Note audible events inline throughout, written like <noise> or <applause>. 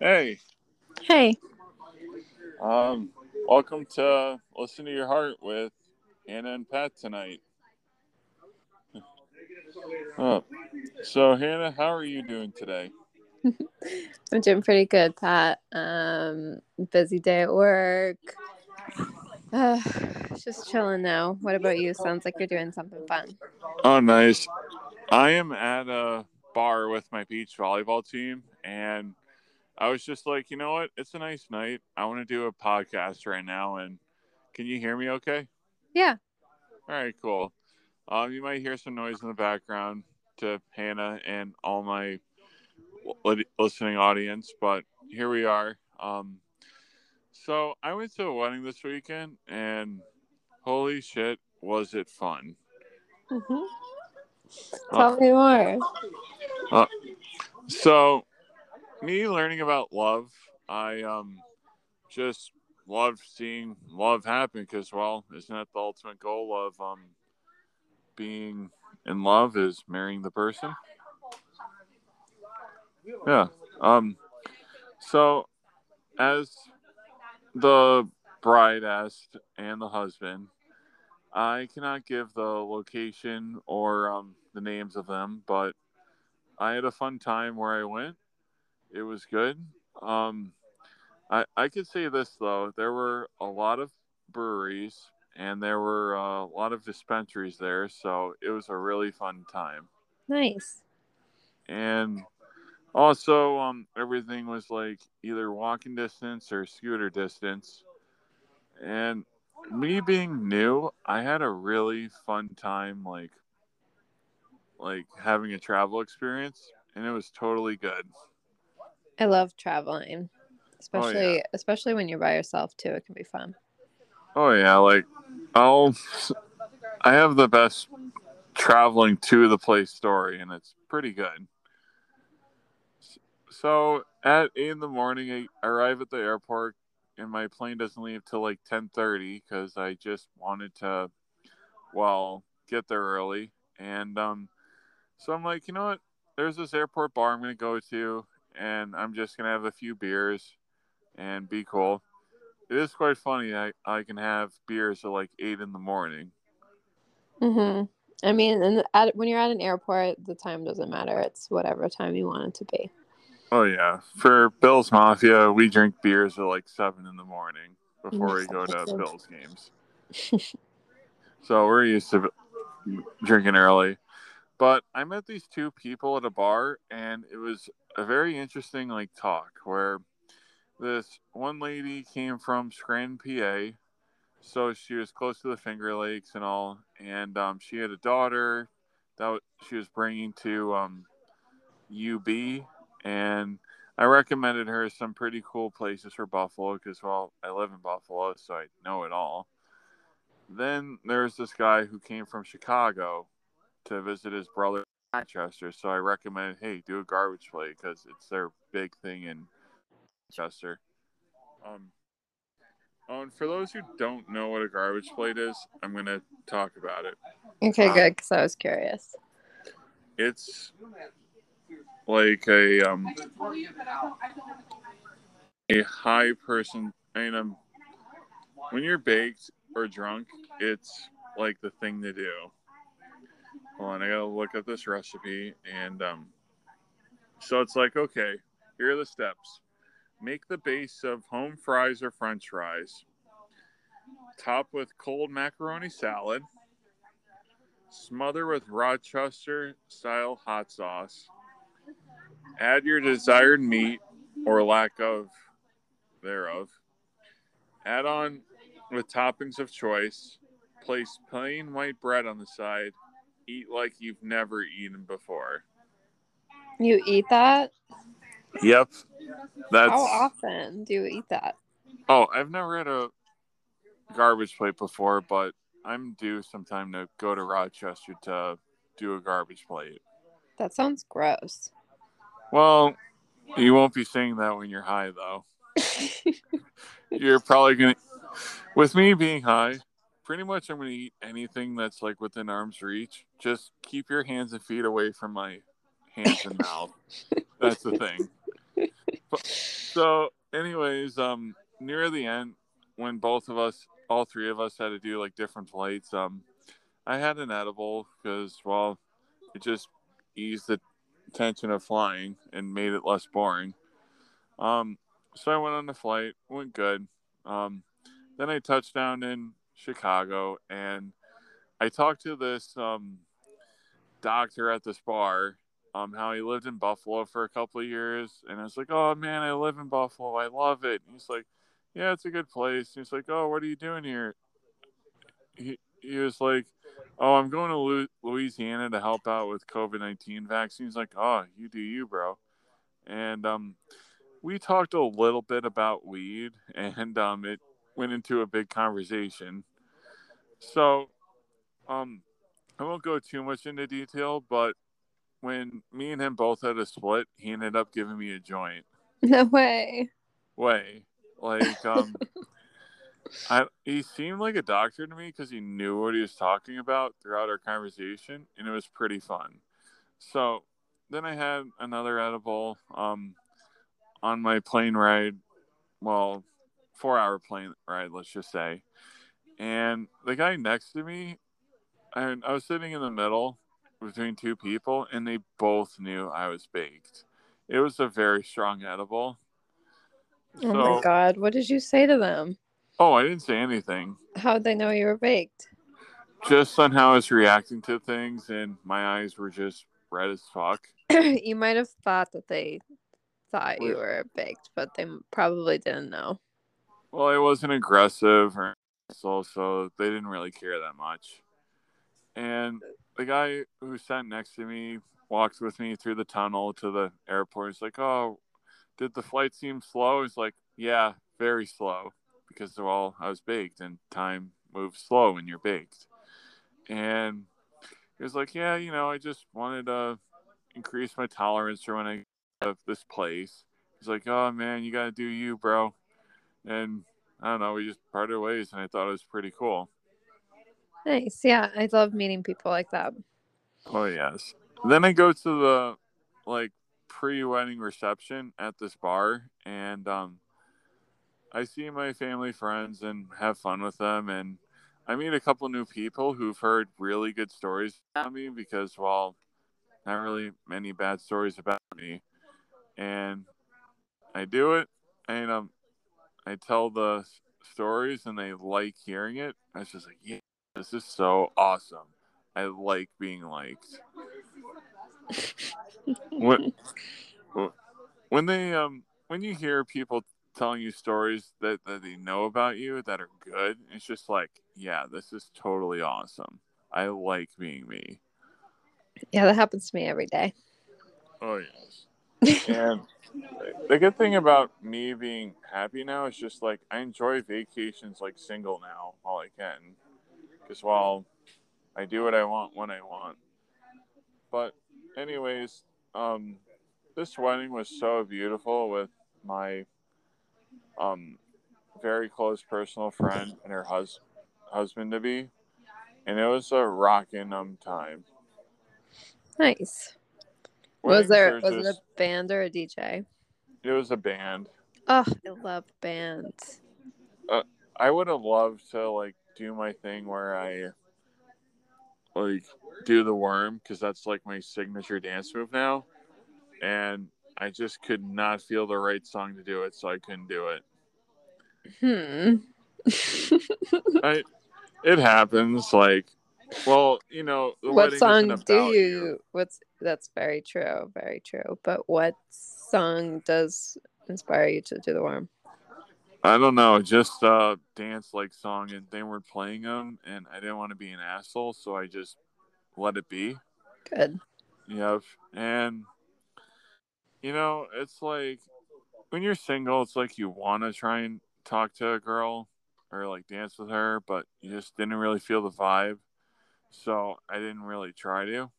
Hey, Hey. um, welcome to Listen to Your Heart with Hannah and Pat tonight. <laughs> Oh, so Hannah, how are you doing today? <laughs> I'm doing pretty good, Pat. Um, busy day at work. <sighs> Uh, just chilling now. What about you? Sounds like you're doing something fun. Oh, nice. I am at a bar with my beach volleyball team, and I was just like, you know what? It's a nice night. I want to do a podcast right now, and can you hear me? Okay. Yeah. All right, cool. Um, you might hear some noise in the background to Hannah and all my listening audience, but here we are. Um, so I went to a wedding this weekend, and holy shit, was it fun! hmm Uh, Tell me more. So, me learning about love, I um just love seeing love happen because, well, isn't that the ultimate goal of um being in love is marrying the person? Yeah. Um. So, as the bride asked and the husband, I cannot give the location or um the names of them, but I had a fun time where I went. It was good. Um, I I could say this though, there were a lot of breweries and there were uh, a lot of dispensaries there, so it was a really fun time. Nice. And also, um, everything was like either walking distance or scooter distance. And me being new, I had a really fun time, like like having a travel experience, and it was totally good. I love traveling, Oh, especially especially when you're by yourself too. It can be fun. Oh yeah, like I'll I have the best traveling to the place story and it's pretty good. So at eight in the morning I arrive at the airport and my plane doesn't leave till like ten thirty because I just wanted to well get there early and um so I'm like, you know what? There's this airport bar I'm gonna go to and I'm just gonna have a few beers and be cool. It is quite funny. I, I can have beers at like eight in the morning. hmm I mean, and at, when you're at an airport, the time doesn't matter. It's whatever time you want it to be. Oh yeah, for Bills Mafia, we drink beers at like seven in the morning before we go to <laughs> Bills games. <laughs> So we're used to drinking early. But I met these two people at a bar, and it was a very interesting like talk where this one lady came from Scranton, PA, so she was close to the Finger Lakes and all, and um, she had a daughter that she was bringing to um, UB, and I recommended her some pretty cool places for Buffalo because well, I live in Buffalo, so I know it all. Then there's this guy who came from Chicago to visit his brother in Manchester, so I recommend hey, do a garbage plate because it's their big thing in Manchester. Um, oh, and for those who don't know what a garbage plate is, I'm gonna talk about it. Okay, Uh, good. Because I was curious. It's like a um a high person. I mean, um, when you're baked or drunk, it's like the thing to do. Hold on, I gotta look up this recipe, and um, so it's like okay, here are the steps. Make the base of home fries or French fries. Top with cold macaroni salad. Smother with Rochester style hot sauce. Add your desired meat or lack of thereof. Add on with toppings of choice. Place plain white bread on the side. Eat like you've never eaten before. You eat that? Yep. That's How often do you eat that? Oh, I've never had a garbage plate before, but I'm due sometime to go to Rochester to do a garbage plate. That sounds gross. Well, you won't be saying that when you're high, though. <laughs> You're probably gonna, with me being high, pretty much I'm gonna eat anything that's like within arm's reach. Just keep your hands and feet away from my hands and mouth. <laughs> That's the thing. But so, anyways, um, near the end, when both of us, all three of us, had to do like different flights, um, I had an edible because, well, it just eased the tension of flying and made it less boring. Um, so I went on the flight, went good. Um, then I touched down in Chicago and I talked to this um, doctor at this bar, um, how he lived in Buffalo for a couple of years, and I was like, "Oh man, I live in Buffalo. I love it." And he's like, "Yeah, it's a good place." And he's like, "Oh, what are you doing here?" He he was like, "Oh, I'm going to Louisiana to help out with COVID nineteen vaccines." Like, "Oh, you do you, bro." And um, we talked a little bit about weed, <laughs> and um, it went into a big conversation. So, um, I won't go too much into detail, but when me and him both had a split, he ended up giving me a joint. No way. Way, like um, <laughs> I he seemed like a doctor to me because he knew what he was talking about throughout our conversation, and it was pretty fun. So then I had another edible um on my plane ride. Well, four hour plane ride, let's just say. And the guy next to me, and I was sitting in the middle between two people, and they both knew I was baked. It was a very strong edible. Oh so, my god! What did you say to them? Oh, I didn't say anything. How'd they know you were baked? Just on how I was reacting to things, and my eyes were just red as fuck. <coughs> you might have thought that they thought you were baked, but they probably didn't know. Well, it wasn't aggressive or so, so they didn't really care that much. And the guy who sat next to me walked with me through the tunnel to the airport. He's like, "Oh, did the flight seem slow?" He's like, "Yeah, very slow." Because well, I was baked, and time moves slow when you're baked. And he was like, "Yeah, you know, I just wanted to increase my tolerance for when I of this place." He's like, "Oh man, you gotta do you, bro." And I don't know, we just parted ways, and I thought it was pretty cool. Nice. Yeah, I love meeting people like that. Oh yes. Then I go to the like pre-wedding reception at this bar, and um, I see my family friends and have fun with them, and I meet a couple new people who've heard really good stories about me because, well, not really many bad stories about me, and I do it, and um, I tell the stories, and they like hearing it. I was just like, yeah, this is so awesome. I like being liked. when, <laughs> when they um when you hear people telling you stories that, that they know about you that are good, it's just like, yeah, this is totally awesome. I like being me. Yeah, that happens to me every day. Oh yes. And the good thing about me being happy now is just like I enjoy vacations like single now all I can because while I do what I want when I want. But, anyways, um, this wedding was so beautiful with my um, very close personal friend and her hus- husband to be, and it was a rocking um time. Nice. Was there was just, it a band or a DJ? It was a band. Oh, I love bands. Uh, I would have loved to like do my thing where I like do the worm because that's like my signature dance move now, and I just could not feel the right song to do it, so I couldn't do it. Hmm. <laughs> I, it happens. Like, well, you know, what song do you, you? What's that's very true, very true. But what song does inspire you to do the worm? I don't know, just uh dance like song and they weren't playing them and I didn't want to be an asshole, so I just let it be. Good. Yep. And you know, it's like when you're single, it's like you want to try and talk to a girl or like dance with her, but you just didn't really feel the vibe. So I didn't really try to.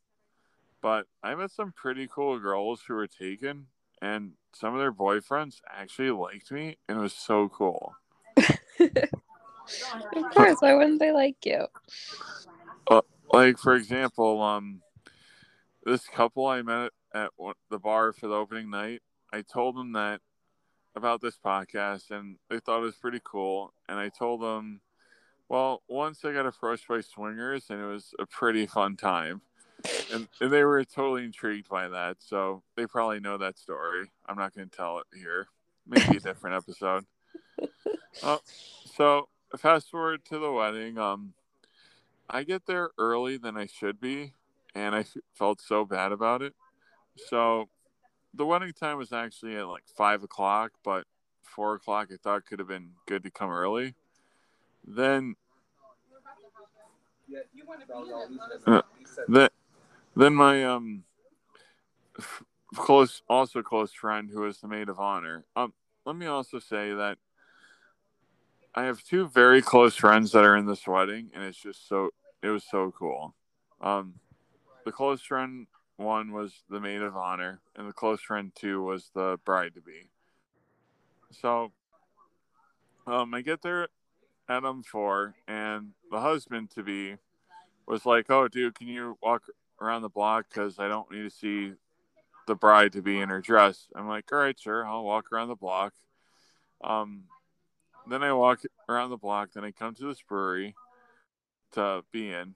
But I met some pretty cool girls who were taken and some of their boyfriends actually liked me, and it was so cool. <laughs> of course, why wouldn't they like you? Uh, like for example, um, this couple I met at the bar for the opening night, I told them that about this podcast, and they thought it was pretty cool. And I told them, well, once I got approached by swingers, and it was a pretty fun time. And, and they were totally intrigued by that. So they probably know that story. I'm not going to tell it here. Maybe a different episode. <laughs> Uh, so fast forward to the wedding. Um, I get there early than I should be, and I f- felt so bad about it. So the wedding time was actually at like five o'clock, but four o'clock I thought could have been good to come early. Then, uh, then, then my um f- close, also close friend who was the maid of honor. Um, let me also say that I have two very close friends that are in this wedding, and it's just so it was so cool. Um, the close friend one was the maid of honor, and the close friend two was the bride to be. So, um, I get there at um four, and the husband to be was like, "Oh, dude, can you walk around the block? Because I don't need to see the bride to be in her dress." I'm like, "All right, sure, I'll walk around the block." Um, then I walk around the block. Then I come to this brewery to be in.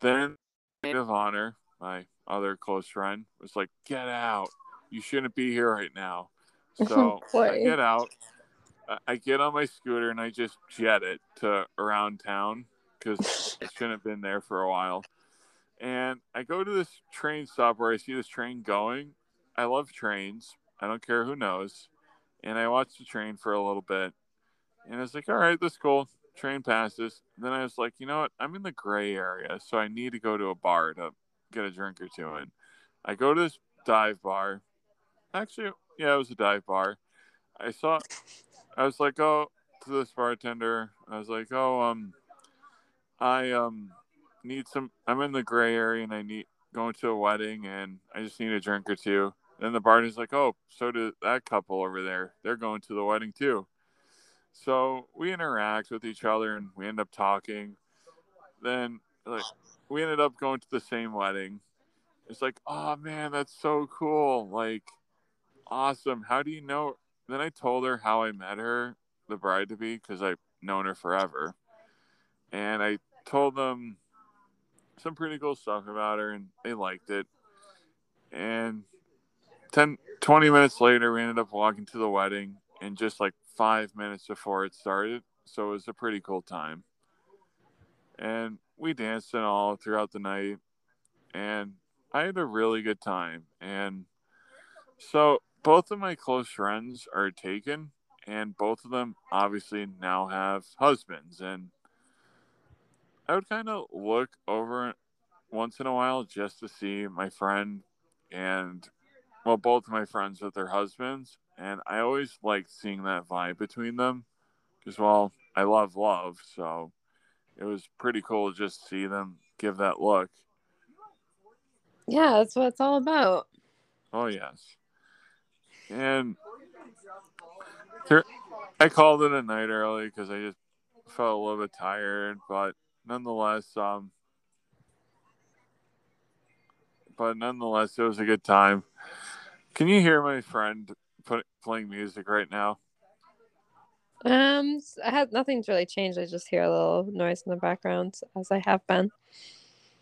Then of honor, my other close friend, was like, "Get out! You shouldn't be here right now." <laughs> So I get out. I- I get on my scooter and I just jet it to around town because I shouldn't have been there for a while. And I go to this train stop where I see this train going. I love trains. I don't care who knows. And I watch the train for a little bit. And I was like, all right, that's cool. Train passes. then I was like, you know what? I'm in the gray area, so I need to go to a bar to get a drink or two in. I go to this dive bar. Actually, yeah, it was a dive bar. I saw, I was like, oh, to this bartender. I was like, oh, um, I um need some. I'm in the gray area and I need going to a wedding and I just need a drink or two. Then the bartender's like, oh, so did that couple over there. They're going to the wedding too. So we interact with each other and we end up talking. Then like we ended up going to the same wedding. It's like, oh man, that's so cool. Like, awesome. How do you know? Then I told her how I met her, the bride to be, because I've known her forever. And I told them some pretty cool stuff about her, and they liked it. And 10, 20 minutes later, we ended up walking to the wedding, and just like five minutes before it started. So it was a pretty cool time. And we danced and all throughout the night. And I had a really good time. And so both of my close friends are taken, and both of them obviously now have husbands. And I would kind of look over once in a while just to see my friend and, well, both of my friends with their husbands. And I always liked seeing that vibe between them because, well, I love love. So it was pretty cool to just see them give that look. Yeah, that's what it's all about. Oh yes. And I called it a night early because I just felt a little bit tired, but nonetheless, um, but nonetheless, it was a good time. Can you hear my friend put, playing music right now? Um, I had nothing's really changed. I just hear a little noise in the background as I have been.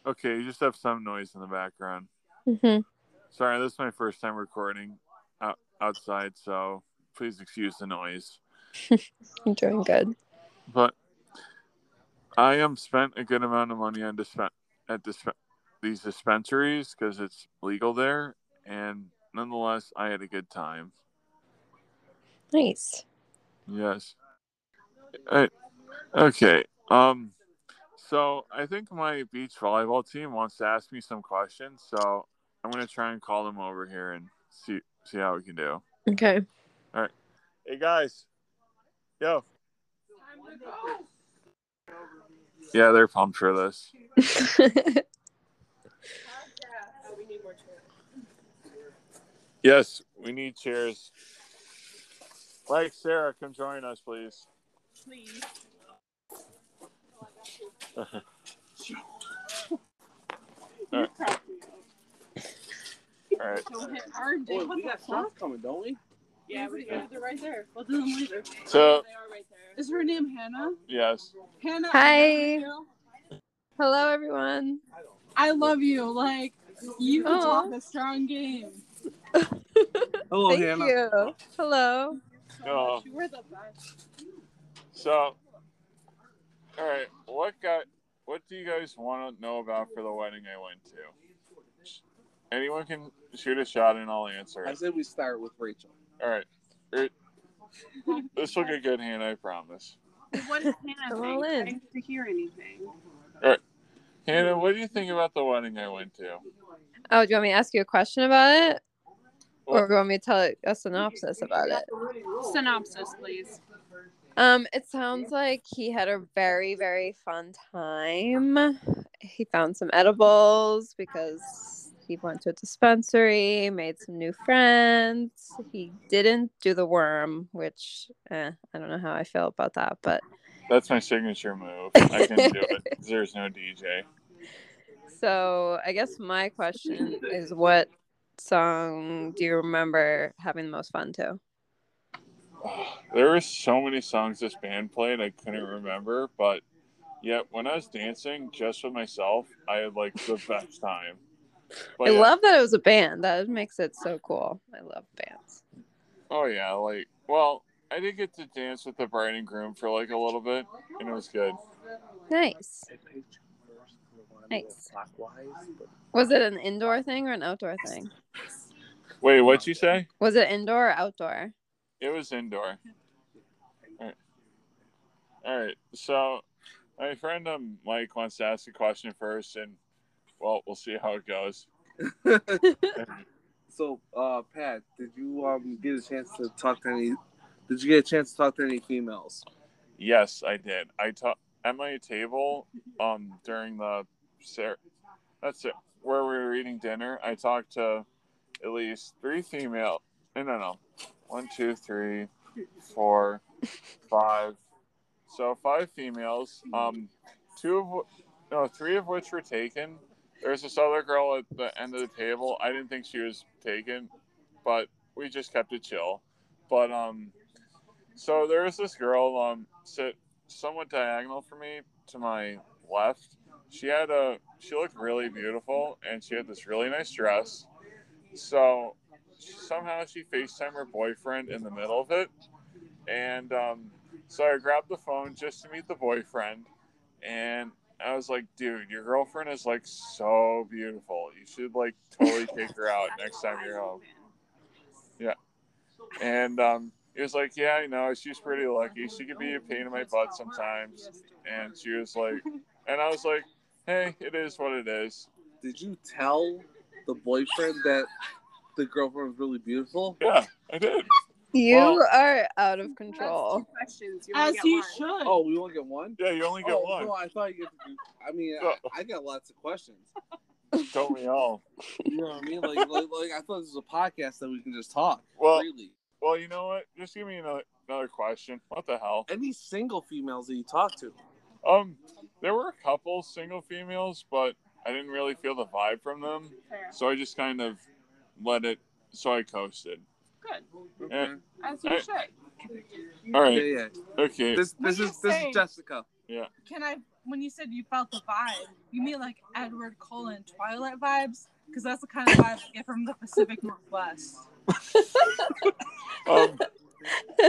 Okay, you just have some noise in the background. Mm-hmm. Sorry, this is my first time recording out, outside, so please excuse the noise. <laughs> I'm doing good. but I am spent a good amount of money on dispen- at disp- these dispensaries because it's legal there, and nonetheless, I had a good time. Nice. Yes. I, okay. Um. So I think my beach volleyball team wants to ask me some questions, so I'm gonna try and call them over here and see see how we can do. Okay. All right. Hey guys. Yo. Yeah, they're pumped for this. <laughs> Yes, we need chairs. Like Sarah, come join us, please. Please. <laughs> All right. Don't hit RJ. Boy, we got fuck? stuff coming, don't we? Yeah, but yeah, they're right there. <laughs> Both do them later. So They are right there. Is her name Hannah? yes, Hannah. Hi. I love you. Hello, everyone. I love you. Like you Aw. talk a strong game. <laughs> Hello, Thank Hannah. you. Hello. Oh. You were the best. So, all right, what got? What do you guys want to know about for the wedding I went to? Anyone can shoot a shot and I'll answer I said we start with Rachel. All right, It- <laughs> this will get good, Hannah. I promise. What did Hannah I'm think? all in. I didn't to hear anything. All right. Hannah, what do you think about the wedding I went to? Oh, do you want me to ask you a question about it? Or What? do you want me to tell a synopsis about it? Synopsis, please. Um, it sounds like he had a very, very fun time. He found some edibles because he went to a dispensary, made some new friends. He didn't do the worm, which eh, I don't know how I feel about that, but That's my signature move. I can do it. <laughs> There's no DJ. so I guess my question is what song do you remember having the most fun to? <sighs> There were so many songs this band played I couldn't remember, but yet when I was dancing just with myself, I had like the best time. But I yeah, love that it was a band. That makes it so cool. I love bands. Oh yeah, like well, I did get to dance with the bride and groom for like a little bit, and it was good. Nice. Nice. Was it an indoor thing or an outdoor thing? Wait, what'd you say? Was it indoor or outdoor? It was indoor. Alright. All right. So my friend um, Mike wants to ask a question first, and well, we'll see how it goes. <laughs> so, uh, Pat, did you um get a chance to talk to any? Did you get a chance to talk to any females? Yes, I did. I talked at my table um during the ser- that's it where we were eating dinner. I talked to at least three female. No, no, no. One, two, three, four, five. So five females. Um, two of no, three of which were taken. There's this other girl at the end of the table. I didn't think she was taken, but we just kept it chill. But um, so there was this girl um sit somewhat diagonal for me to my left. She had a she looked really beautiful and she had this really nice dress. So somehow she FaceTime her boyfriend in the middle of it. And um, so I grabbed the phone just to meet the boyfriend and I was like, dude, your girlfriend is like so beautiful. You should like totally take her out <laughs> next time you're home. <laughs> Yeah. And um, he was like, Yeah, I know. She's pretty lucky. She could be a pain in my butt sometimes. And she was like, And I was like, Hey, it is what it is. Did you tell the boyfriend that the girlfriend was really beautiful? Yeah, I did. You Well- are out of control. questions. You As only he one. should. Oh, we only get one. Yeah, you only get oh, one. No, I thought you get. To do, I mean, I, <laughs> I got lots of questions. <laughs> Don't we all? You know what I mean? Like, like, like I thought this was a podcast that we can just talk Well- freely. Well, you know what? Just give me another another question. What the hell? Any single females that you talk to? Um, there were a couple single females, but I didn't really feel the vibe from them, so I just kind of let it. So I coasted. Good. Yeah. As you I- should. All Yeah, yeah. Okay. This, this do is this say? is Jessica. Yeah. Can I? When you said you felt the vibe, you mean like Edward Cullen Twilight vibes? Because that's the kind of vibe I get from the Pacific Northwest. Um, <laughs>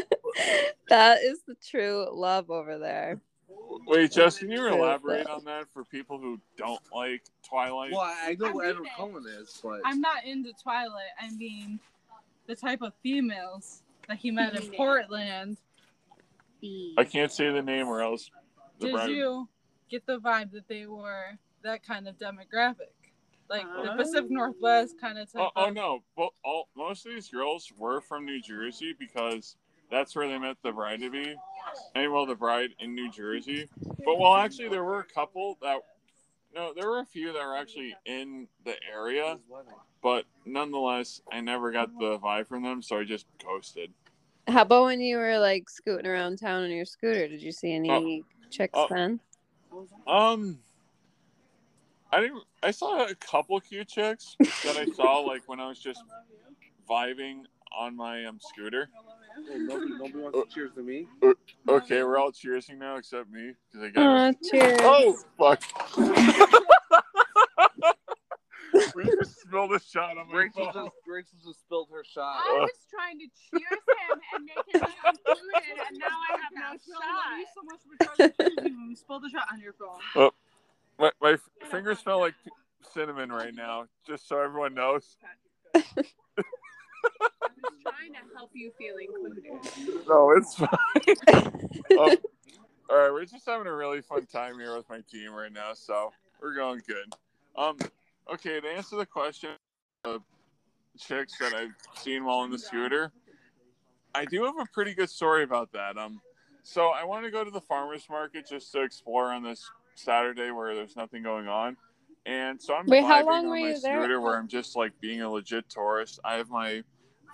that is the true love over there. wait, Jess, can you elaborate though. on that for people who don't like Twilight? Well, I know I what mean Edward it. Cullen is, but I'm not into Twilight. I mean, the type of females that he met in Portland. I can't say the name or else. Did bride- you get the vibe that they were that kind of demographic? Like the Uh, Pacific Northwest kind of type Oh, oh no! Well, all most of these girls were from New Jersey because that's where they met the bride to be, and well, the bride in New Jersey. But well, actually, there were a couple that no, there were a few that were actually in the area, but nonetheless, I never got the vibe from them, so I just coasted. How about when you were like scooting around town on your scooter? Did you see any chicks oh. then? Um, I didn't. I saw a couple cute chicks that I saw like when I was just vibing on my um scooter. Hey, nobody, nobody wants to cheers to me. Okay, we're all cheersing now except me because I got. Aw, cheers. Oh fuck! <laughs> we just spilled a shot on my Rachel phone. just Rachel just spilled her shot. I was trying to cheers him and make him feel <laughs> included, and now I have no Phil, love you shot. so much for trying to cheer you when we spilled the shot on your phone. My, my f- fingers smell like cinnamon right now, just so everyone knows. <laughs> I'm just <laughs> trying to help you feel included. No, it's fine. Um, all right, we're just having a really fun time here with my team right now, so we're going good. Um, okay, to answer the question of chicks that I've seen while in the scooter, I do have a pretty good story about that. Um, so I want to go to the farmers market just to explore on this Saturday where there's nothing going on. And so I'm Wait, how vibing long on were my you there? scooter where I'm just like being a legit tourist. I have my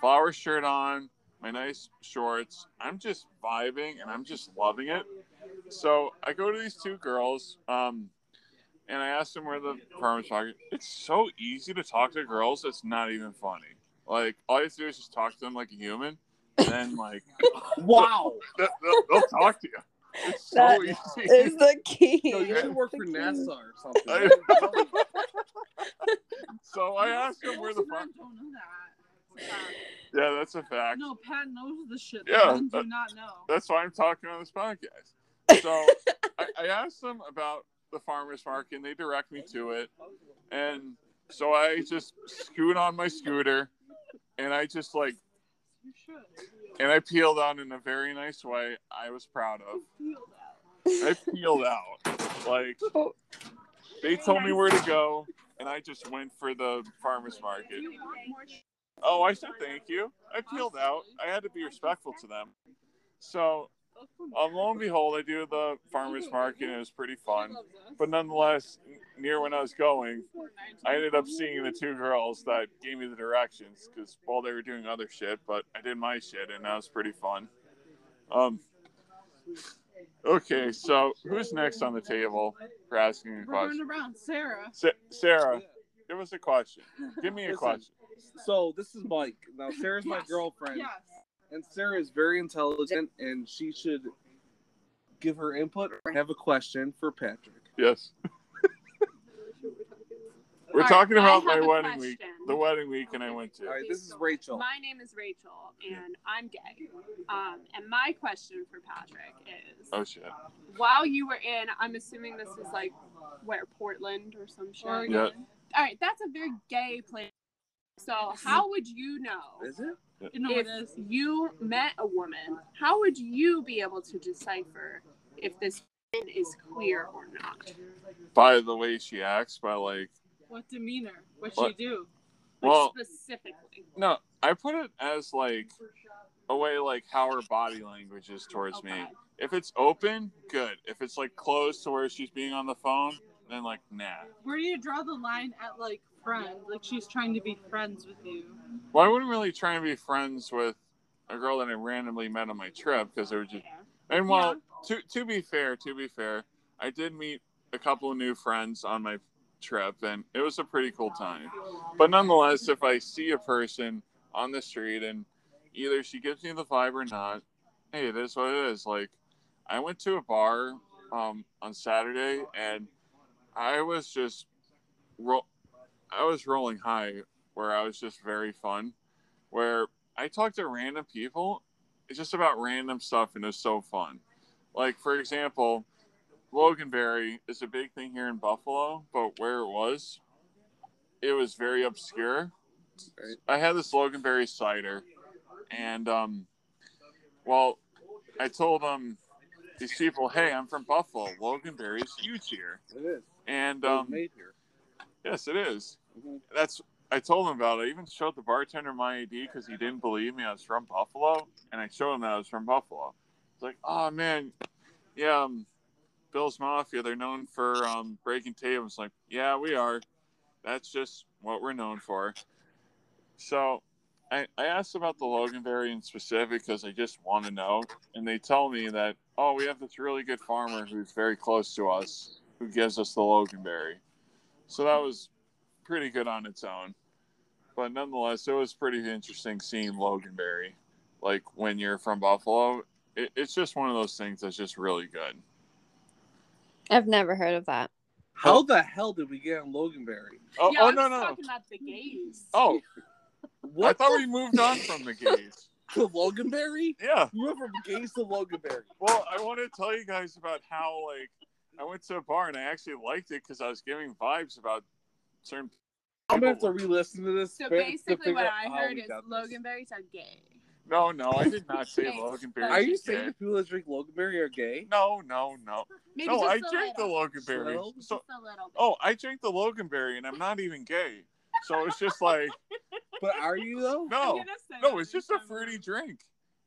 flower shirt on, my nice shorts. I'm just vibing and I'm just loving it. So I go to these two girls, um, and I asked him where the farmers market. It's so easy to talk to girls. It's not even funny. Like all you have to do is just talk to them like a human, and then like <laughs> <laughs> Wow. they'll, they'll- they'll talk to you. It's so That easy. Is the <laughs> key. Yo, you should work for key. NASA or something. So I asked him where the Most farm. men don't know that. It's a fact. Yeah, that's a fact. No, Pat knows the shit. Yeah, Yeah, men do not know. That's why I'm talking on this podcast. So I, I asked him about the farmers market, and they direct me to it. And so I just scoot on my scooter, and I just like, and I peeled out in a very nice way. I was proud of. I peeled out. Like they told me where to go, and I just went for the farmers market. Oh, I said thank you. I peeled out. I had to be respectful to them. So, um, lo and behold, I do the farmers market, and it was pretty fun. But nonetheless, near when I was going, I ended up seeing the two girls that gave me the directions because while they were doing other shit, but I did my shit, and that was pretty fun. Um. Okay, so who's next on the table for asking a We're question? around. Sarah. Sa- Sarah, give us a question. Give me a Listen. question. So this is Mike. Now Sarah's my girlfriend, Yes. And Sarah is very intelligent, and she should give her input or have a question for Patrick. Yes. <laughs> We're All right, talking I about my have a wedding week, the wedding week, and I went to. right, this is Rachel. My name is Rachel, and I'm gay. Um, and my question for Patrick is: Oh shit. While you were in, I'm assuming this was like where Portland or some shit. Oregon. Yeah. All right, that's a very gay place. So how would you know Is it? You know if what you met a woman? How would you be able to decipher if this woman is queer or not? By the way she acts, by like What demeanor? What What? she do? Like Well- specifically. no, I put it as like a way like how her body language is towards me. If it's open, good. If it's like closed to where she's being on the phone, then like nah. Where do you draw the line at like friend? Like she's trying to be friends with you. Well, I wouldn't really try and be friends with a girl that I randomly met on my trip because it was just And well, to to be fair, to be fair, I did meet a couple of new friends on my trip, and it was a pretty cool time. But nonetheless, if I see a person on the street and either she gives me the vibe or not, hey, it is what it is. Like, I went to a bar um, on Saturday, and I was just ro- I was rolling high, where I was just very fun, where I talked to random people it's just about random stuff and it's so fun. Like for example, Loganberry is a big thing here in Buffalo, but where it was, it was very obscure. Right. I had this Loganberry cider, and um, well, I told them these people, hey, I'm from Buffalo. Loganberry is huge here, It is. and um, made here. Yes, it is. Mhm. That's I told him about it. I even showed the bartender my ID because he didn't believe me. I was from Buffalo, and I showed him that I was from Buffalo. It's like, oh man, yeah, um, Bill's Mafia. They're known for um, breaking tables. Like, yeah, we are. That's just what we're known for. So, I, I asked about the Loganberry in specific because I just want to know, and they tell me that oh, we have this really good farmer who's very close to us who gives us the Loganberry. So that was pretty good on its own. but nonetheless, it was pretty interesting seeing Loganberry. Like when you're from Buffalo, it, it's just one of those things that's just really good. I've never heard of that. How oh. the hell did we get on Loganberry? Oh, oh, yeah, oh no no. talking about the gays. Oh, I What thought we moved on from the gays. <laughs> to Loganberry? Yeah. We went from gays to Loganberry. Well, I want to tell you guys about how like I went to a bar and I actually liked it because I was giving vibes about certain. people. I'm gonna have to re-listen to this. So basically, what I heard is got this. Loganberries are gay. No, no, I did not say <laughs> Thanks. Loganberry. Are you was saying gay. the people that drink Loganberry are gay? No, no, no. Maybe No, just I a drank the little. Loganberry. So, Just a little bit. oh, I drank the Loganberry, and I'm not even gay. So it's just like, But are you though? No, no, <laughs> it's just a fruity drink.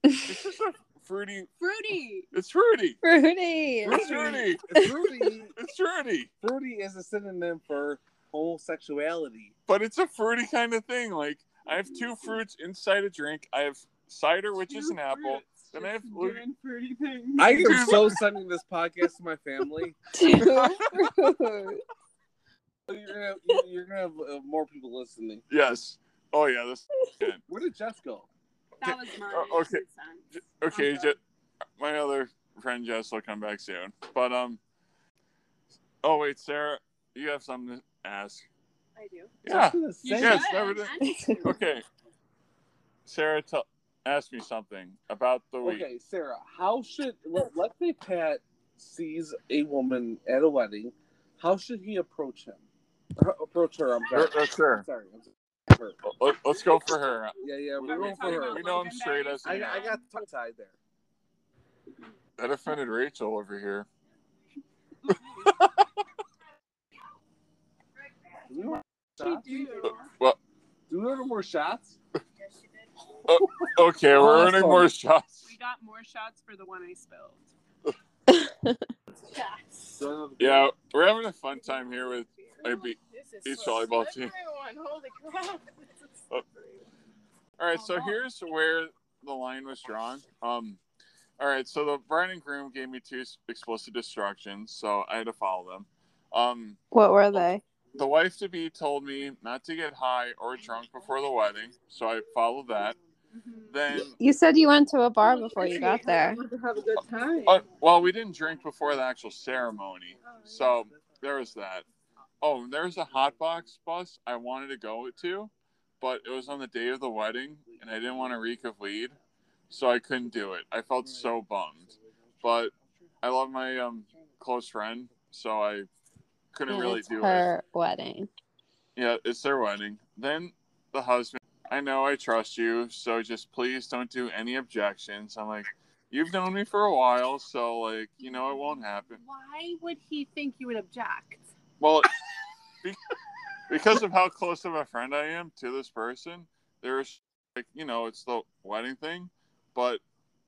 It's just a fruity. Fruity. It's fruity. Fruity. It's fruity. It's fruity, It's fruity. fruity is a synonym for homosexuality. But it's a fruity kind of thing. Like I have two fruits inside a drink. I have cider, which is Two an apple. fruits Then I have just Logan- doing fruity things. I am so sending this podcast to my family. <laughs> <laughs> Two fruits. <laughs> You're gonna, you- you're gonna have uh, more people listening. Yes. Oh yeah. This. Where did Jess go? That was my okay. two. Okay. Okay. My other friend Jess will come back soon. But um. Oh wait, Sarah, you have something to ask. I do. Yeah. I was gonna You Yes, should. never did. I need to. Okay. Sarah, tell ask me something about the week. Okay, Sarah, how should let, let's say Pat sees a woman at a wedding, how should he approach him? Approach her. I'm sorry. Sure. Sorry. I'm sorry. Her. Let, us go for her. Yeah, yeah, we're going for her. We know I'm straight as I, I got tongue tied there. that offended Rachel over here. Do we want She <laughs> shots? do. Do we want more shots? Uh, okay, we're oh, earning Awesome. more shots. We got more shots for the one I spilled. <laughs> So- Yeah, we're having a fun time here with I beat beach volleyball team. Everyone. Holy crap. <laughs> This is Oh. slippery. All right, so here's where the line was drawn. Um, all right, so the bride and groom gave me two explicit instructions, so I had to follow them. Um, What were they? the wife to be told me not to get high or drunk before the wedding, so I followed that. Mhm. Then, You said you went to a bar before you got there. Have a good time. uh, well, we didn't drink before the actual ceremony, so there was that. Oh, and there's a hot box bus I wanted to go to, but it was on the day of the wedding, and I didn't want to reek of weed, so I couldn't do it. I felt so bummed, but I love my um close friend, so I couldn't And really it's do it. her wedding. Yeah, it's their wedding. Then the husband, I know I trust you, so just please don't do any objections. I'm like, you've known me for a while, so like, you know, it won't happen. Why would he think you would object? Well, <laughs> be- because of how close of a friend I am to this person, there's like, you know, it's the wedding thing, but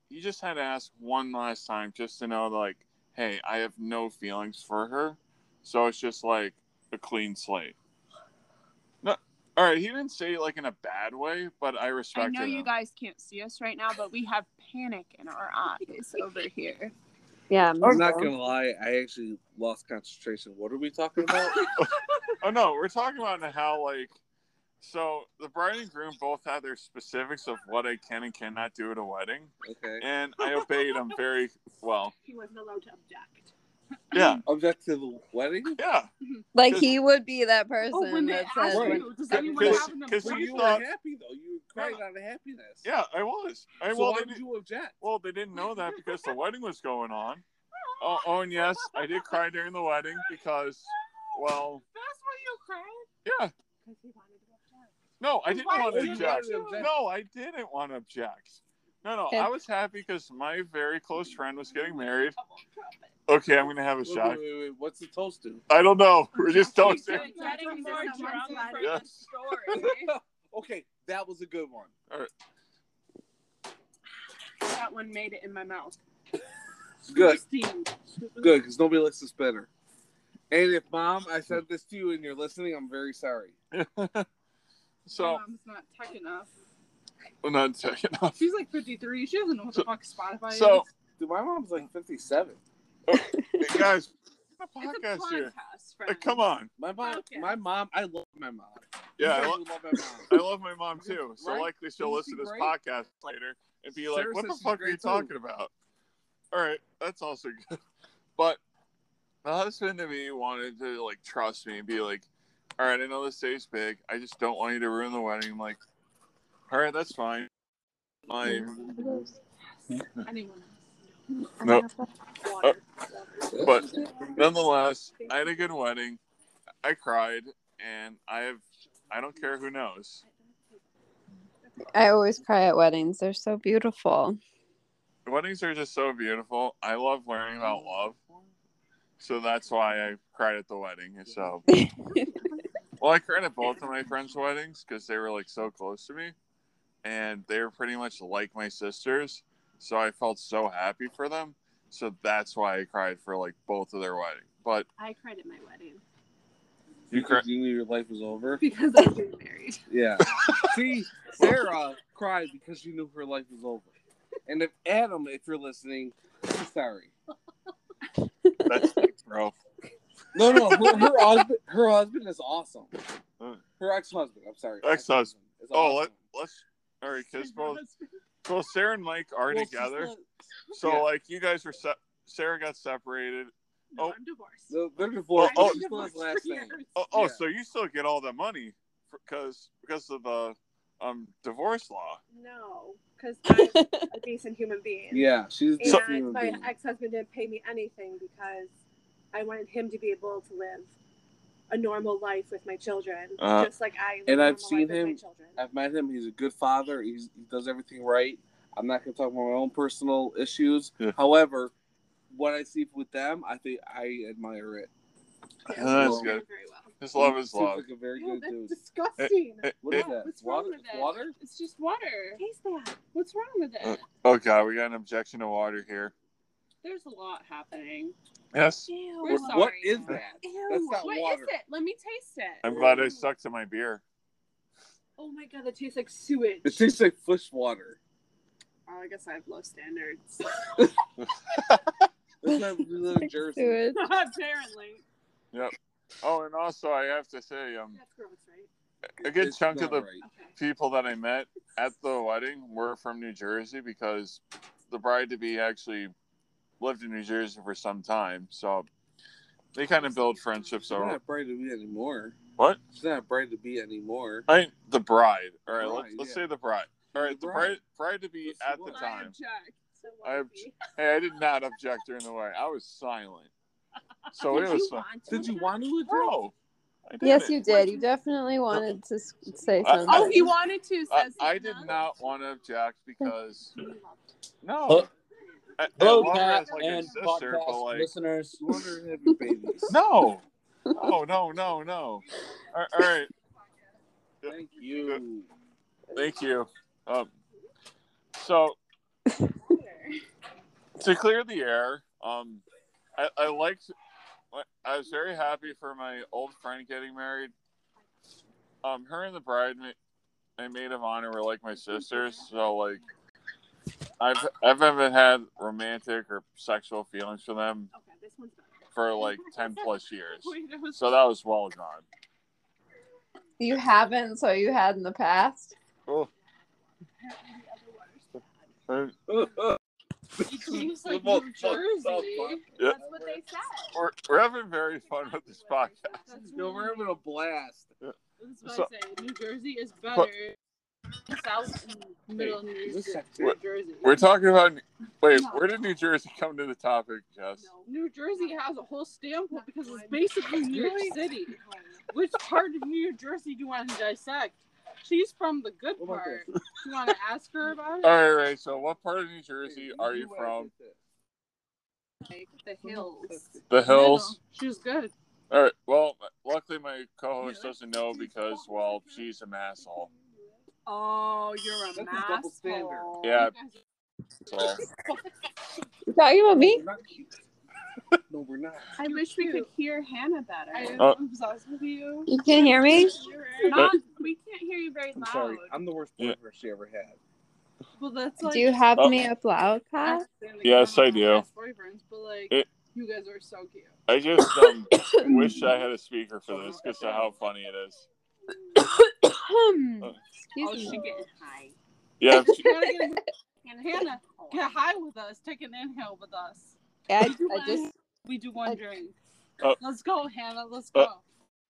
you just had to ask one last time just to know, like, hey, I have no feelings for her, so it's just like a clean slate. No, all right, he didn't say it like in a bad way, but I respect. I know him. you guys can't see us right now, but we have panic in our eyes over here. Yeah. I'm not gonna lie, I actually lost concentration. What are we talking about? <laughs> Oh no, we're talking about how like so the bride and groom both had their specifics of what I can and cannot do at a wedding, okay. and I obeyed them very well. He wasn't allowed to object. Yeah, <laughs> Object to the wedding? yeah. Like he would be that person Oh, when they that ask says, Right. you, does anyone because- have an because you you were thought- happy though. You cried out of happiness. Yeah, I was. I So well, why they did did, you object? well, they didn't know that because the wedding was going on. Oh, oh, and yes, I did cry during the wedding because, well, That's why you cried? yeah. Because he wanted to object. No, I didn't Why want to you object. want to object? No, I didn't want to object. No, no, Yeah. I was happy because my very close friend was getting married. I won't drop it. Okay, I'm gonna have a Wait, shot. wait, wait, wait. What's the toast to? I don't know. <laughs> We're just We're toasting. getting more drunk from Yes. the <laughs> story. okay, that was a good one. All right. That one made it in my mouth. Good, good, because nobody likes to spinner. And if mom, I said this to you and you're listening, I'm very sorry. <laughs> so Mom's not tech enough. I'm not taking off. She's like 53. She doesn't know what the So- fuck Spotify So is. Dude, my mom's like 57. Hey, guys, a It's a podcast podcast, here. friend. Come on. My mom, Okay. my mom, I love my mom. Yeah, I, lo- love my mom. I love my mom too. So Right? likely she'll Isn't listen to this great? podcast later and be like, "What the fuck are you too." talking about?" All right, that's also <laughs> good. But my husband to me wanted to like trust me and be like, "All right, I know this day's big. I just don't want you to ruin the wedding." I'm like, "All right, that's fine." My Anyone no, Water. but nonetheless, I had a good wedding. I cried, and I have. I don't care who knows. I always cry at weddings. They're so beautiful. Weddings are just so beautiful. I love learning about love. So that's why I cried at the wedding. So, <laughs> well, I cried at both of my friends' weddings because they were like so close to me, and they were pretty much like my sisters. So I felt so happy for them. So that's why I cried for like both of their weddings. But I cried at my wedding you cried. Because you knew your life was over. <laughs> because I was getting married. <laughs> Yeah. See, Sarah cried because she knew her life was over. And if Adam, if you're listening, I'm sorry. That's <laughs> bro. No, no, her, her husband, her husband is awesome. Her ex-husband. I'm sorry. Ex-husband. is Oh, let, awesome. let's. All right, kiss Both. So Sarah and Mike are Well, together. not- So yeah. like you guys were. Se- Sarah got separated. No, Oh. I'm divorced. they're- they're divorced. Oh, oh. she still has last. Oh, oh Yeah. so you still get all the money because because of the um divorce law. No, because I'm a <laughs> decent human being. Yeah, she's And just a human my ex-husband didn't pay me anything because I wanted him to be able to live a normal life with my children, Uh, just like I. live and a I've seen him- I've met him. He's a good father. He's, he does everything right. I'm not going to talk about my own personal issues. Yeah. However, what I see with them, I think I admire it. Yeah, that's Well, good. His love is Seems love. like a very Ew, good that's dude. disgusting. It- What is it- that? What's wrong water? with it? Water? It's just water. Taste that. What's wrong with it? Uh, oh god, we got an objection to water here. There's a lot happening. Yes, Ew. We're sorry. what is that? Ew. That's not What is water. it? Let me taste it. I'm glad I stuck to my beer. Oh my god, that tastes like sewage. It tastes like fish water. Oh, I guess I have low standards. <laughs> <laughs> That's not we live in Jersey. Sewage. <laughs> Apparently. Oh, and also I have to say, um, gross, right? a good It's chunk of the right. People that I met at the wedding were from New Jersey because the bride to be actually lived in New Jersey for some time. So they kind of build friendships She's over. not bright to be anymore. What? She's not bright to be anymore. I the bride. All right, Bride, let's, let's yeah. say the bride. All right, the Bride. bride bride to be What's at the the word? I time. object. I have- Hey, I did not object during the way. I was silent. <laughs> So Did it was you fun. Did you want to address? No, Yes, you did. You definitely wanted to say something. Oh, he wanted to. I, Says I he did not. not want to object because no. Hello- I, I Hello, love her Pat as like and a sister, podcast but like listeners. You wonder if you have babies. <laughs> no, no, no, no, no. All all right, Thank you. thank you. Um, so to clear the air, um, I, I liked. I was very happy for my old friend getting married. Um, her and the bride, ma- and maid of honor were like my sisters. So like, I've I've haven't had romantic or sexual feelings for them Okay, this one's better. for like ten plus years. Wait, it was So that was well done. You haven't, so you had in the past. Oh, It tastes like New Jersey. That's what they said. we're, we're having very fun with this podcast. That's Yo, we're having a blast. That's what So- I say. New Jersey is But- better. South middle New Jersey. sexy? New Jersey. We're talking about. Wait, where did New Jersey come to the topic, Jess? New Jersey has a whole standpoint because it's basically New York City. Which part of New Jersey do you want to dissect? She's from the good What about part. You want to ask her about it? All right, right. So, what part of New Jersey are you from? Like the hills. The hills. Middle. She was good. All right. Well, luckily my co-host Yeah. doesn't know because, well, she's a asshole. Oh, you're a That's a double standard. Yeah. You guys So, You talking about me? We're not cute. No, we're not. I wish we could hear Hannah better. I am Oh. obsessed with you. You can hear me? Not, we can't hear you very I'm loud. sorry. I'm the worst Yeah. boyfriend she ever had. well, that's like Do you have Oh. me up loud, Pat? Yes, I do. Boyfriends, but like It- you guys are so cute. I just um, <coughs> wish I had a speaker for this because of how <coughs> funny it is. <coughs> Excuse Oh, me. she getting high. Yeah, <laughs> she- You gotta get, Hannah, get high with us. Take an inhale with us. Yeah, We do I, I one- just we do one I- drink. Oh. Let's go, Hannah. Let's Uh, go.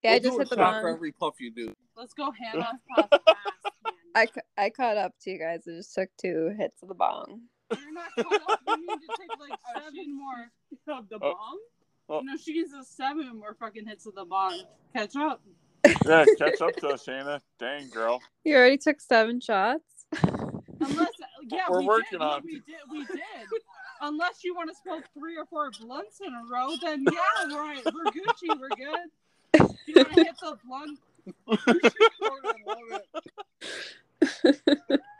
yeah, I We'll just hit the shot for every puff you do. Let's go, <laughs> Hannah. I, ca- I caught up to you guys. I just took two hits of the bong. You're not caught up. You need to take like <laughs> seven more. Of the Oh. bomb? Oh. No, she gets a seven more fucking hits of the bong. Catch up. Yeah, <laughs> catch up to us, Hannah. Dang, girl. You already took seven shots. Unless, <laughs> yeah, We're we working did. on it. We did. We did. Unless you want to smoke three or four blunts in a row, then yeah, right. We're Gucci. We're good. You want to hit the blunt? <laughs>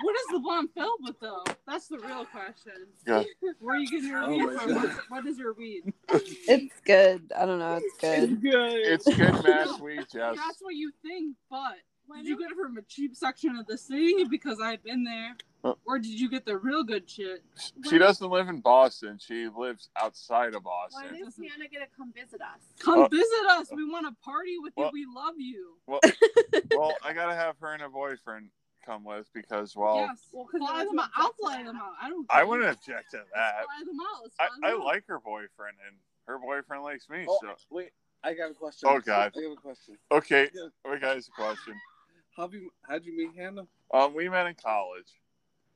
What is the blunt filled with, though? That's the real question. Yeah. Where are you getting your Oh weed my from? God. What's- your weed? It's good. I don't know. It's good. good. It's good mass <laughs> weed, Jess. That's what you think, but Why did you get it from a cheap section of the city because I've been there, Uh. or did you get the real good shit? She doesn't live in Boston. She lives outside of Boston. Why Boston. is Hannah gonna come visit us? Come Uh. visit us. We want to party with Well- you. We love you. Well, <laughs> well, I gotta have her and her boyfriend come with because, well, yes. Well, 'cause fly them out. I'll Jessica fly them out. I don't. I wouldn't object to Let's that. Fly them out. Let's I, them I out. like her boyfriend, and her boyfriend likes me. Oh, So, wait, I got a question. Oh, God. I got a question. okay, Yeah. we got a question. <laughs> How you how'd you meet Hannah? Um, we met in college.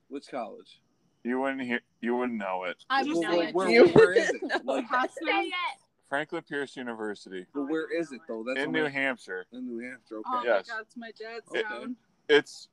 Which college? You wouldn't hear, you wouldn't know it. I Just would Well, know like it. where, where is it? Like, Say it. Franklin Pierce University but where is it though? That's in New I'm- Hampshire. In New Hampshire. Okay. Oh Yes. my god, it's my dad's Okay. town. It's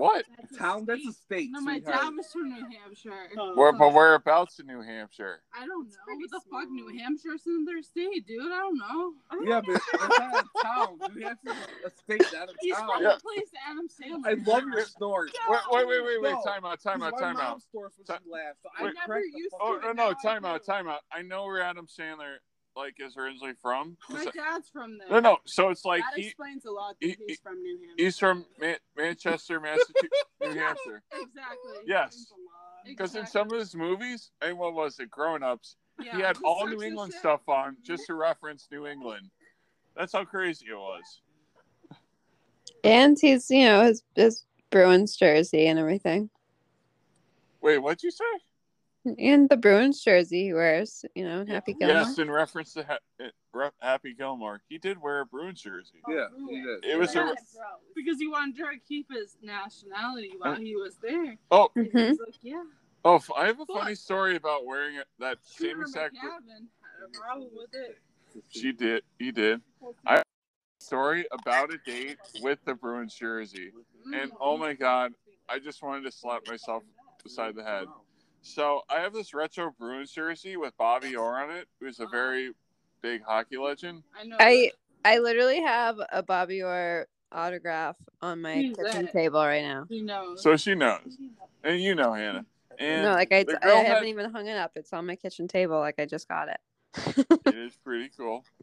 what? That's a Town. That's a state. state. No, my sweetheart. dad was from New Hampshire. Uh, Where, but whereabouts in New Hampshire? I don't know. What the fuck? small. New Hampshire's in their state, dude. I don't know. Yeah, but it's not a town. New Hampshire's a state, not a He's town. from Yeah. the place Adam Sandler. I love your snort. Wait, wait, wait, wait, wait! No. Time out! Time out! My Time mom out! snores when Ti- she. So Wait. I I never used fuck to Oh no, of no! I Time out! do. Time out! I know where Adam Sandler like is originally from. My dad's from there. No, no. So it's like that he explains a lot. he- That he- he's from New Hampshire. he's from Man- Manchester, Massachusetts, New <laughs> Hampshire. Exactly. Yes, Explains a lot. because in some of his movies, and what was it, Grown Ups, Yeah. he had He all New England shit. stuff on mm-hmm. just to reference New England. That's how crazy it was. And he's, you know, his his Bruins jersey and everything. Wait, what'd you say? And the Bruins jersey he wears, you know, Happy Gilmore. Yes, in reference to ha- uh, Happy Gilmore, he did wear a Bruins jersey. Yeah, he did. It was a- Yes. Because he wanted to keep his nationality while he was there. Oh, Mhm. He's like, yeah. oh! f- I have a But- funny story about wearing it, that same Shooter exact. McGavin had a problem with it. She did. He did. I have a story about a date with the Bruins jersey, and oh my god, I just wanted to slap myself beside the head. So I have this retro Bruins jersey with Bobby Orr on it, who's a very big hockey legend. I know. I I literally have a Bobby Orr autograph on my Who's kitchen that? table right now. He knows. So she knows, and you know Hannah. And no, like I, I girl haven't even hung it up. It's on my kitchen table. Like I just got it. it is pretty cool. <laughs>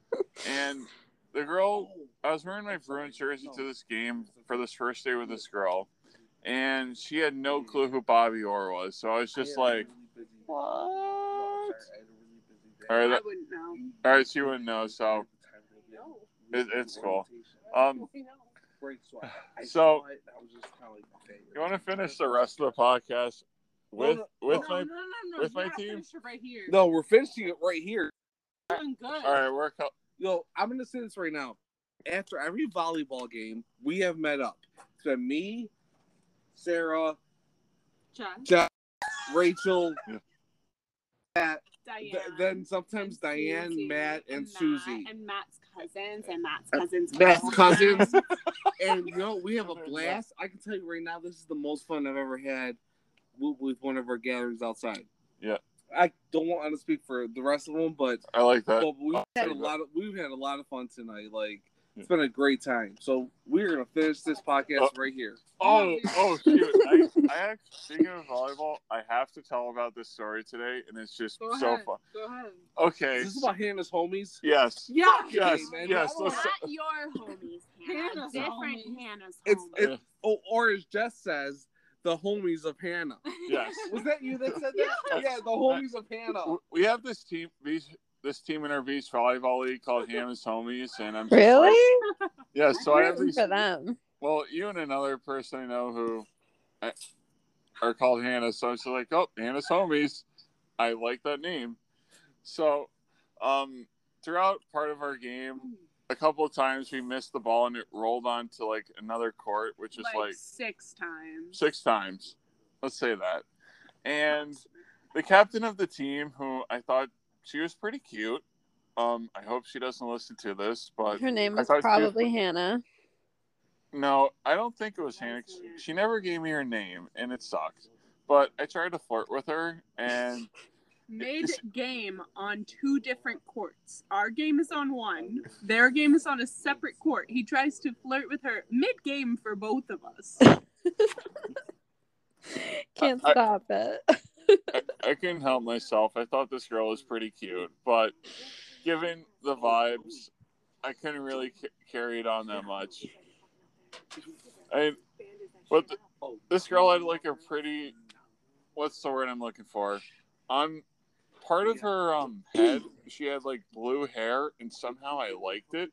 And the girl, I was wearing my Bruins jersey to this game for this first day with this girl, and she had no clue who Bobby Orr was. So I was just like, what? All right, I that- wouldn't know. all right, she wouldn't know. So it, it's cool. Um, <sighs> So- you want to finish the rest of the podcast with with no, my? no, no, no. with you my team? right here. No, we're finishing it right here. You're good. All right, we're co- Yo, I'm gonna say this right now. After every volleyball game, we have met up. It's been me, Sarah, John. Jeff, Rachel, Yeah. Matt, Diane. th- then sometimes and Diane, Susie, Matt, and, Matt, Susie. and Matt's cousins and Matt's Uh, cousins. Matt's cousins. <laughs> and you know, we have a blast. I can tell you right now, this is the most fun I've ever had with, with one of our gatherings outside. Yeah. I don't want to speak for the rest of them, but I like that. but we've had a lot of we've had a lot of fun tonight. Like Yeah. It's been a great time. So we're gonna finish this podcast Oh. right here. Oh, oh, shoot! I, I actually, speaking of volleyball, I have to tell about this story today, and it's just Go so ahead. fun. Go ahead. Okay. Is this about Hannah's homies? Yes. Yeah. Yes. man. Yes. I Not your homies, Hannah's Different homies. Hannah's It's homies. it's oh, or as Jess says, the homies of Hannah. yes. Was that you that said that? <laughs> yeah, the homies of Hannah. We have this team. These this team in our beach volleyball league called <laughs> Hannah's Homies, and I'm Really? like- yeah. So I have Rooting these. for them. Well, you and another person I know who uh, are called Hannah, so it's like, oh, Hannah's Homies. I like that name. So, um, throughout part of our game, a couple of times we missed the ball and it rolled onto like another court, which is like six times. six times. Let's say that. And the captain of the team, who I thought she was pretty cute. Um, I hope she doesn't listen to this, but Her name is thought she was- probably Hannah. no, I don't think it was Hannah. She never gave me her name, and it sucked. But I tried to flirt with her, and <laughs> Mid game on two different courts. Our game is on one. Their game is on a separate court. He tries to flirt with her mid game for both of us. <laughs> Can't I- stop it. <laughs> I, I couldn't help myself. I thought this girl was pretty cute, but given the vibes, I couldn't really ca- carry it on that much. I, but th- this girl had like a pretty, what's the word I'm looking for? On part of her um head, she had like blue hair, and somehow I liked it.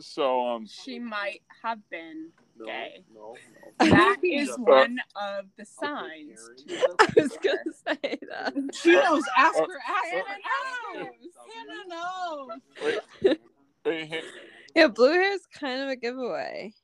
So um, She might have been No, gay. no, <laughs> That is one of the signs. <laughs> I was gonna say that. She knows. Ask her. Ask her. Hannah Ask her. Hannah knows. wait, <laughs> wait, hey, Yeah, blue hair is kind of a giveaway.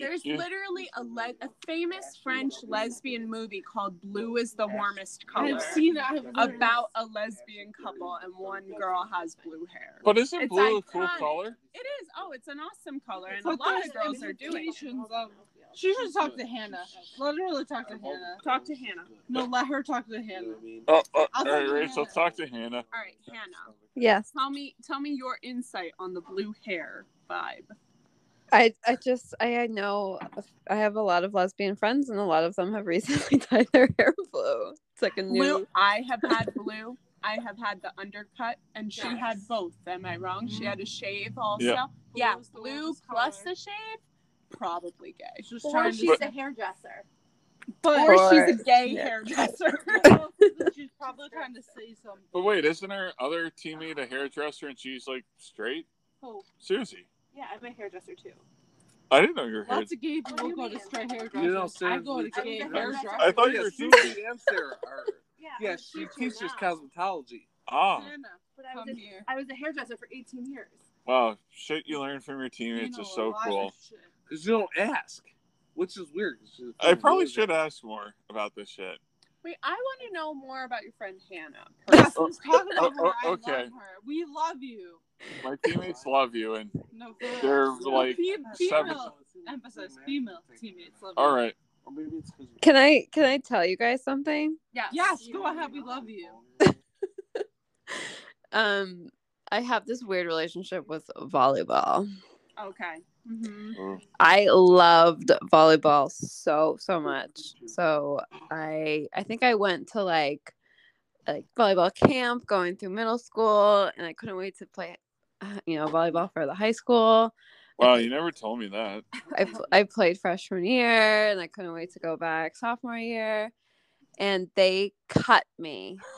There's literally a le- a famous French lesbian movie called Blue is the Warmest Color. I've seen it. I've about a lesbian couple and one girl has blue hair. But isn't It's blue a cool color? It is. Oh, it's an awesome color, and a lot of girls are doing it. of- She should talk to Hannah. Let Literally talk to Hannah. Talk to Hannah. No, let her talk to Hannah. Oh, oh all right, talk Rachel, Hannah. talk to Hannah. All right, Hannah. Yes, Tell me, tell me your insight on the blue hair vibe. I I just I know uh, I have a lot of lesbian friends, and a lot of them have <laughs> recently dyed their hair blue. It's like a new. Blue. I have had <laughs> blue. I have had the undercut, and she had both. Am I wrong? She mm-hmm. had a shave also. Yeah. Yeah, Blue's the blue plus color. the shave, probably gay. Just Or trying she's to. a hairdresser. But Or Or- she's a gay yeah. hairdresser. <laughs> she's probably trying to say something. But wait, isn't her other teammate a hairdresser and she's like straight? Oh, Susie. Yeah, I'm a hairdresser too. I didn't know you were hair. Lots of gay people go to straight hairdressers. You know, I Sarah, go to I'm gay hairdressers. I thought you yeah, were Susie and Sarah are. <laughs> Yeah, Yeah, she teaches now. cosmetology. Ah, Hannah, But I was, come a, here. I was a hairdresser for 18 years. wow, shit you learn from your You teammates know is so cool. Because you don't ask, which is weird. I probably should good. ask more about this shit. Wait, I want to know more about your friend Hannah. Yes, <laughs> Oh, let's talk about oh, her. I okay. love her. We love you. My teammates love you, and No, they're No, like fe- seven. female. Emphasize female teammates. Love you. All right, Or maybe it's 'cause- Can I can I tell you guys something? Yes. Yes, go ahead. We love you. <laughs> Um, I have this weird relationship with volleyball. Okay. Hmm I loved volleyball so so much. So I I think I went to like like volleyball camp going through middle school, and I couldn't wait to play, uh, <sighs> you know, volleyball for the high school. wow, you never told me that. <laughs> I I played freshman year, and I couldn't wait to go back sophomore year, and they cut me. <gasps>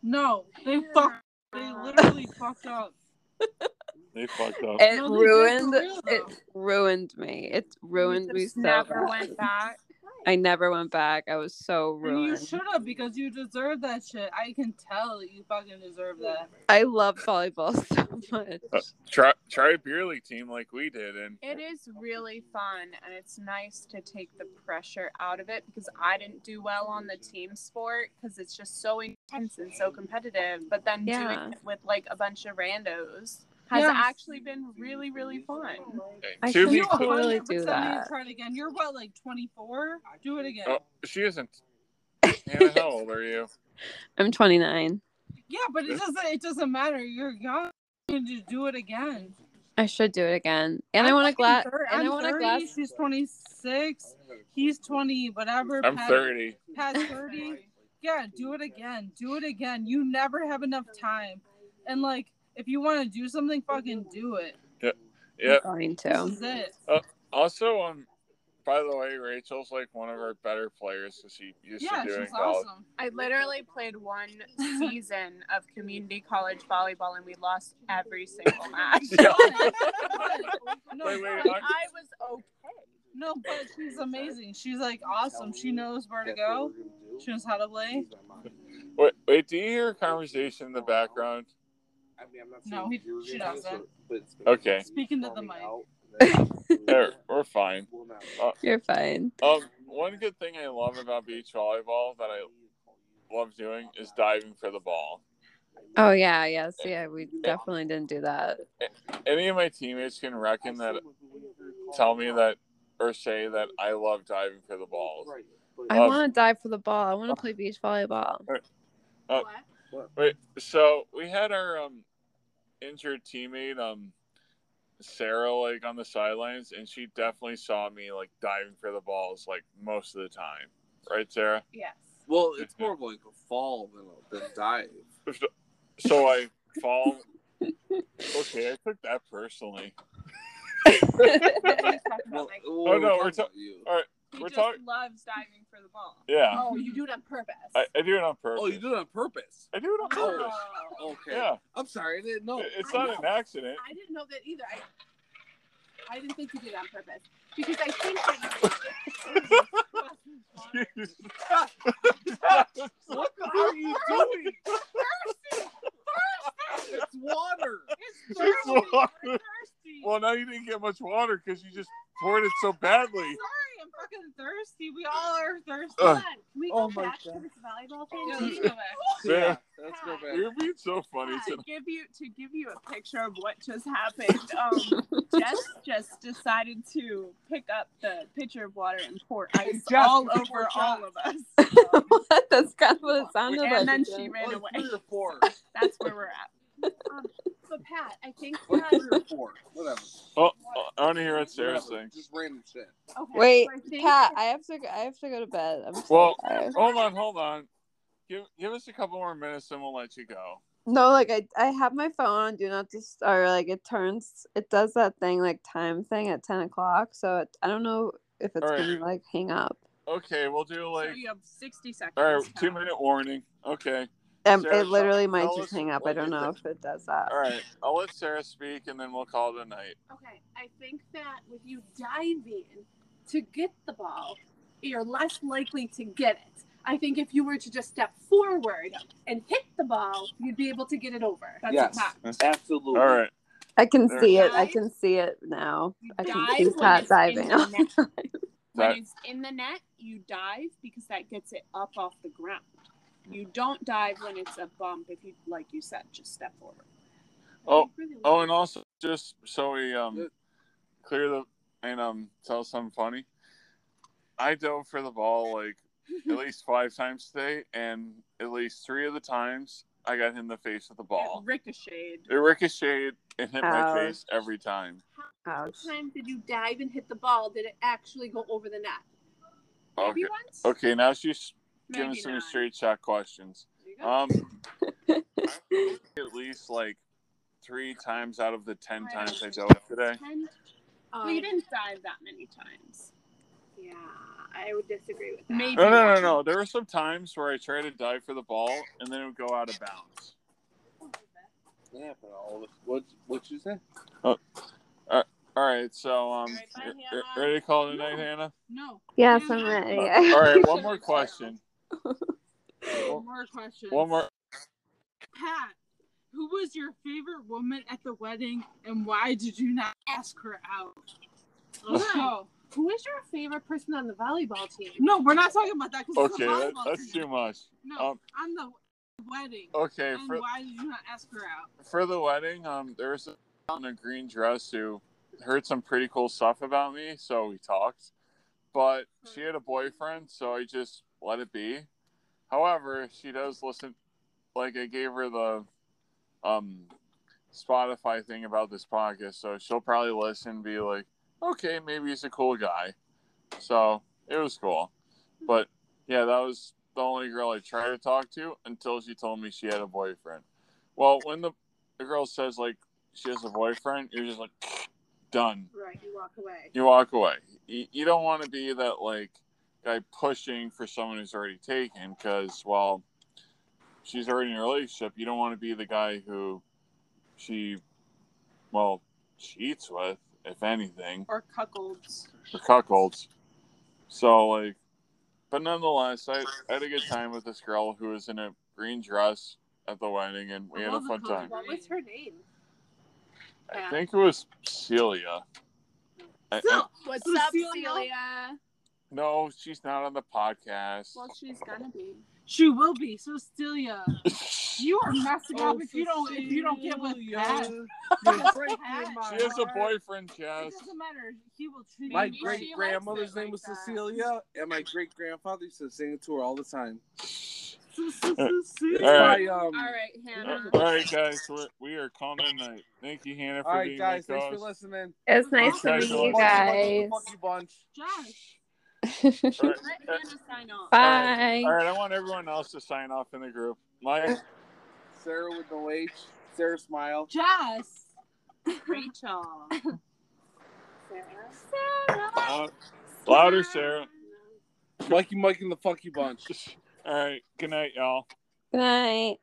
No, they fucked. They literally fucked up. <laughs> They fucked up. It No, they did for ruined it ruined me. It ruined me Just so. never bad. went back. I never went back. I was so And you should have because you deserve that shit. I can tell that you fucking deserve that. I love volleyball <laughs> so much. Uh, try try a beer league team like we did, and It is really fun, and it's nice to take the pressure out of it because I didn't do well on the team sport because it's just so intense and so competitive. But then Yeah. doing it with like a bunch of randos has Yeah. actually been really, really fun. I to should be You totally clear, 100% do that. Try it again. You're what, like 24? Do it again. oh, she isn't. <laughs> Hannah, how old are you? I'm 29. Yeah, but it doesn't. It doesn't matter. You're young. You can just do it again. I should do it again. And I I'm want a glass. And I I'm want a 30, glass. She's 26. He's 20. Whatever. I'm Pat- 30. Pat's 30. Yeah, do it again. Do it again. You never have enough time. And like, if you want to do something, fucking do it. Yeah. yeah. I'm going This is it. Also, um, by the way, Rachel's like one of our better players because she used Yeah, to do it in she's college. awesome. I literally played one <laughs> season of community college volleyball and we lost every single <laughs> match. Yeah. <laughs> no, Wait, wait, but, I- I was okay. no, but she's amazing. She's like awesome. She knows where to go. She knows how to play. Wait, wait, do you hear a conversation in the background? I mean, I'm not No, he- you're she doesn't. this, but Okay. Speaking to the mic. out <laughs> There, we're fine. Uh, <laughs> You're fine. Um, one good thing I love about beach volleyball that I love doing is diving for the ball. Oh yeah, yes, yeah. We definitely didn't do that. Any of my teammates can reckon that, tell me that, or say that I love diving for the balls. I Um, want to dive for the ball. I want to play beach volleyball. Uh, What? Wait, so we had our um injured teammate um Sarah like on the sidelines, and she definitely saw me like diving for the balls like most of the time, right, Sarah? Yes. Well, it's more of like a fall than a than dive. So I <laughs> fall. Okay, I took that personally. <laughs> Well, Oh, no, we're talking ta- you. All right, He We're just talk- loves diving for the ball. yeah, Oh, you do it on purpose. I, I do it on purpose. Oh, you do it on purpose. I do it on oh. purpose. Oh, okay. Yeah, I'm sorry, I didn't know. it's I not know. an accident. I didn't know that either. I, I didn't think you did it on purpose because I think that you. <laughs> <laughs> what are you doing? It's water. It's It's thirsty. water. We're thirsty. Well, now you didn't get much water because you just poured it so badly. Sorry, I'm fucking thirsty. We all are thirsty. Ugh. Hold on. Can we Oh go my back to this volleyball Yeah, thing? let's go back. <laughs> Yeah. let's go back. You're being so funny to <laughs> give you to give you a picture of what just happened, um, Jess just decided to pick up the pitcher of water and pour ice Jess, all over all of us. <laughs> what? That's kind of what it sounded like. and then she ran away. three or four. That's where we're at. Um, but Pat, I think Like that. three or four. Whatever. Oh, I want to hear what Sarah Whatever. thinks. Just random shit. Okay, Wait, so I Pat, I have to. I have to go to bed. I'm so Well, tired. hold on, hold on. Give give us a couple more minutes and we'll let you go. No, like I, I have my phone on do not just or like it turns it does that thing like time thing at ten o'clock. So it, I don't know if it's Alright. gonna like hang up. Okay, we'll do like. so like you have sixty seconds. all right, Pat. two minute warning. Okay, Um, Sarah, it literally tell- might just us hang up. I don't know think. if it does that. all right. I'll let Sarah speak and then we'll call it a night. Okay, I think that with you diving to get the ball, you're less likely to get it. I think if you were to just step forward and hit the ball, you'd be able to get it over. That's Yes. a. Absolutely. All right. I can There. see it. I can see it now. I can see Pat diving. the all the net. time. When it's in the net, you dive because that gets it up off the ground. You don't dive when it's a bump. If you, like you said, just step forward. Oh, Really oh, and also just so we um clear the and um tell something funny. I dove for the ball like at <laughs> least five times today, and at least three of the times I got hit in the face with the ball. It ricocheted. It ricocheted and hit my face every time. How many times did you dive and hit the ball? Did it actually go over the net? Maybe Okay. once? Okay, now she's giving Maybe some straight shot questions. There you go. Um, <laughs> at least like three times out of the ten times I dove today. Ten? Um, well, you didn't dive that many times. Yeah, I would disagree with that. Maybe. No, no, no, no. There were some times where I tried to dive for the ball and then it would go out of bounds. Yeah, but all this, what what you say? Oh, All right, so um, All right, bye, y- y- ready to call it a night, Hannah? No. Yes, I'm ready. All right, one <laughs> more question. One more question. One more. Pat, who was your favorite woman at the wedding, and why did you not ask her out? Let's go. Who is your favorite person on the volleyball team? No, we're not talking about that because Okay, that, that's too much. No, Um, on the wedding. Okay, and for why did you not ask her out? for the wedding, um, there was a girl in a green dress who heard some pretty cool stuff about me, so we talked. But she had a boyfriend, so I just let it be. However, she does listen. Like I gave her the um Spotify thing about this podcast, so she'll probably listen, and be like, "Okay, maybe he's a cool guy." So it was cool, but yeah, that was the only girl I tried to talk to until she told me she had a boyfriend. Well, when the, the girl says like she has a boyfriend, you're just like, <sniffs> done. Right, you walk away. You walk away. You, you don't want to be that like guy pushing for someone who's already taken because well, she's already in a relationship. You don't want to be the guy who she well cheats with, if anything, Or cuckolds. or cuckolds. So like, but nonetheless, I, I had a good time with this girl who was in a green dress at the wedding, and we I had a fun time. What was her name? I think it was Celia. I- I- What's Cecilia? up, Celia? No, she's not on the podcast. Well, she's gonna be. She will be. So Celia, <laughs> you are messing up if you don't if you don't get with Pat. You're Because breaking Pat- my She has a heart. boyfriend, It doesn't matter. He will treat My great grandmother's name like was that. Cecilia, and my great grandfather used to sing it to her all the time. It's All my right. um. All right, Hannah. All right, guys, we're, we are calling it night. Thank you, Hannah, for All right, being guys, my thanks for listening. It's nice to meet you let's- guys. Fuck you bunch. Josh, All right. let Hannah sign off. Bye. All right, I want everyone else to sign off in the group. Mike, Sarah with no H. Sarah smile. Jess. <laughs> Rachel. sarah uh, louder, Sarah. Mikey Mike and the Funky Bunch. All right, good night, y'all. Good night.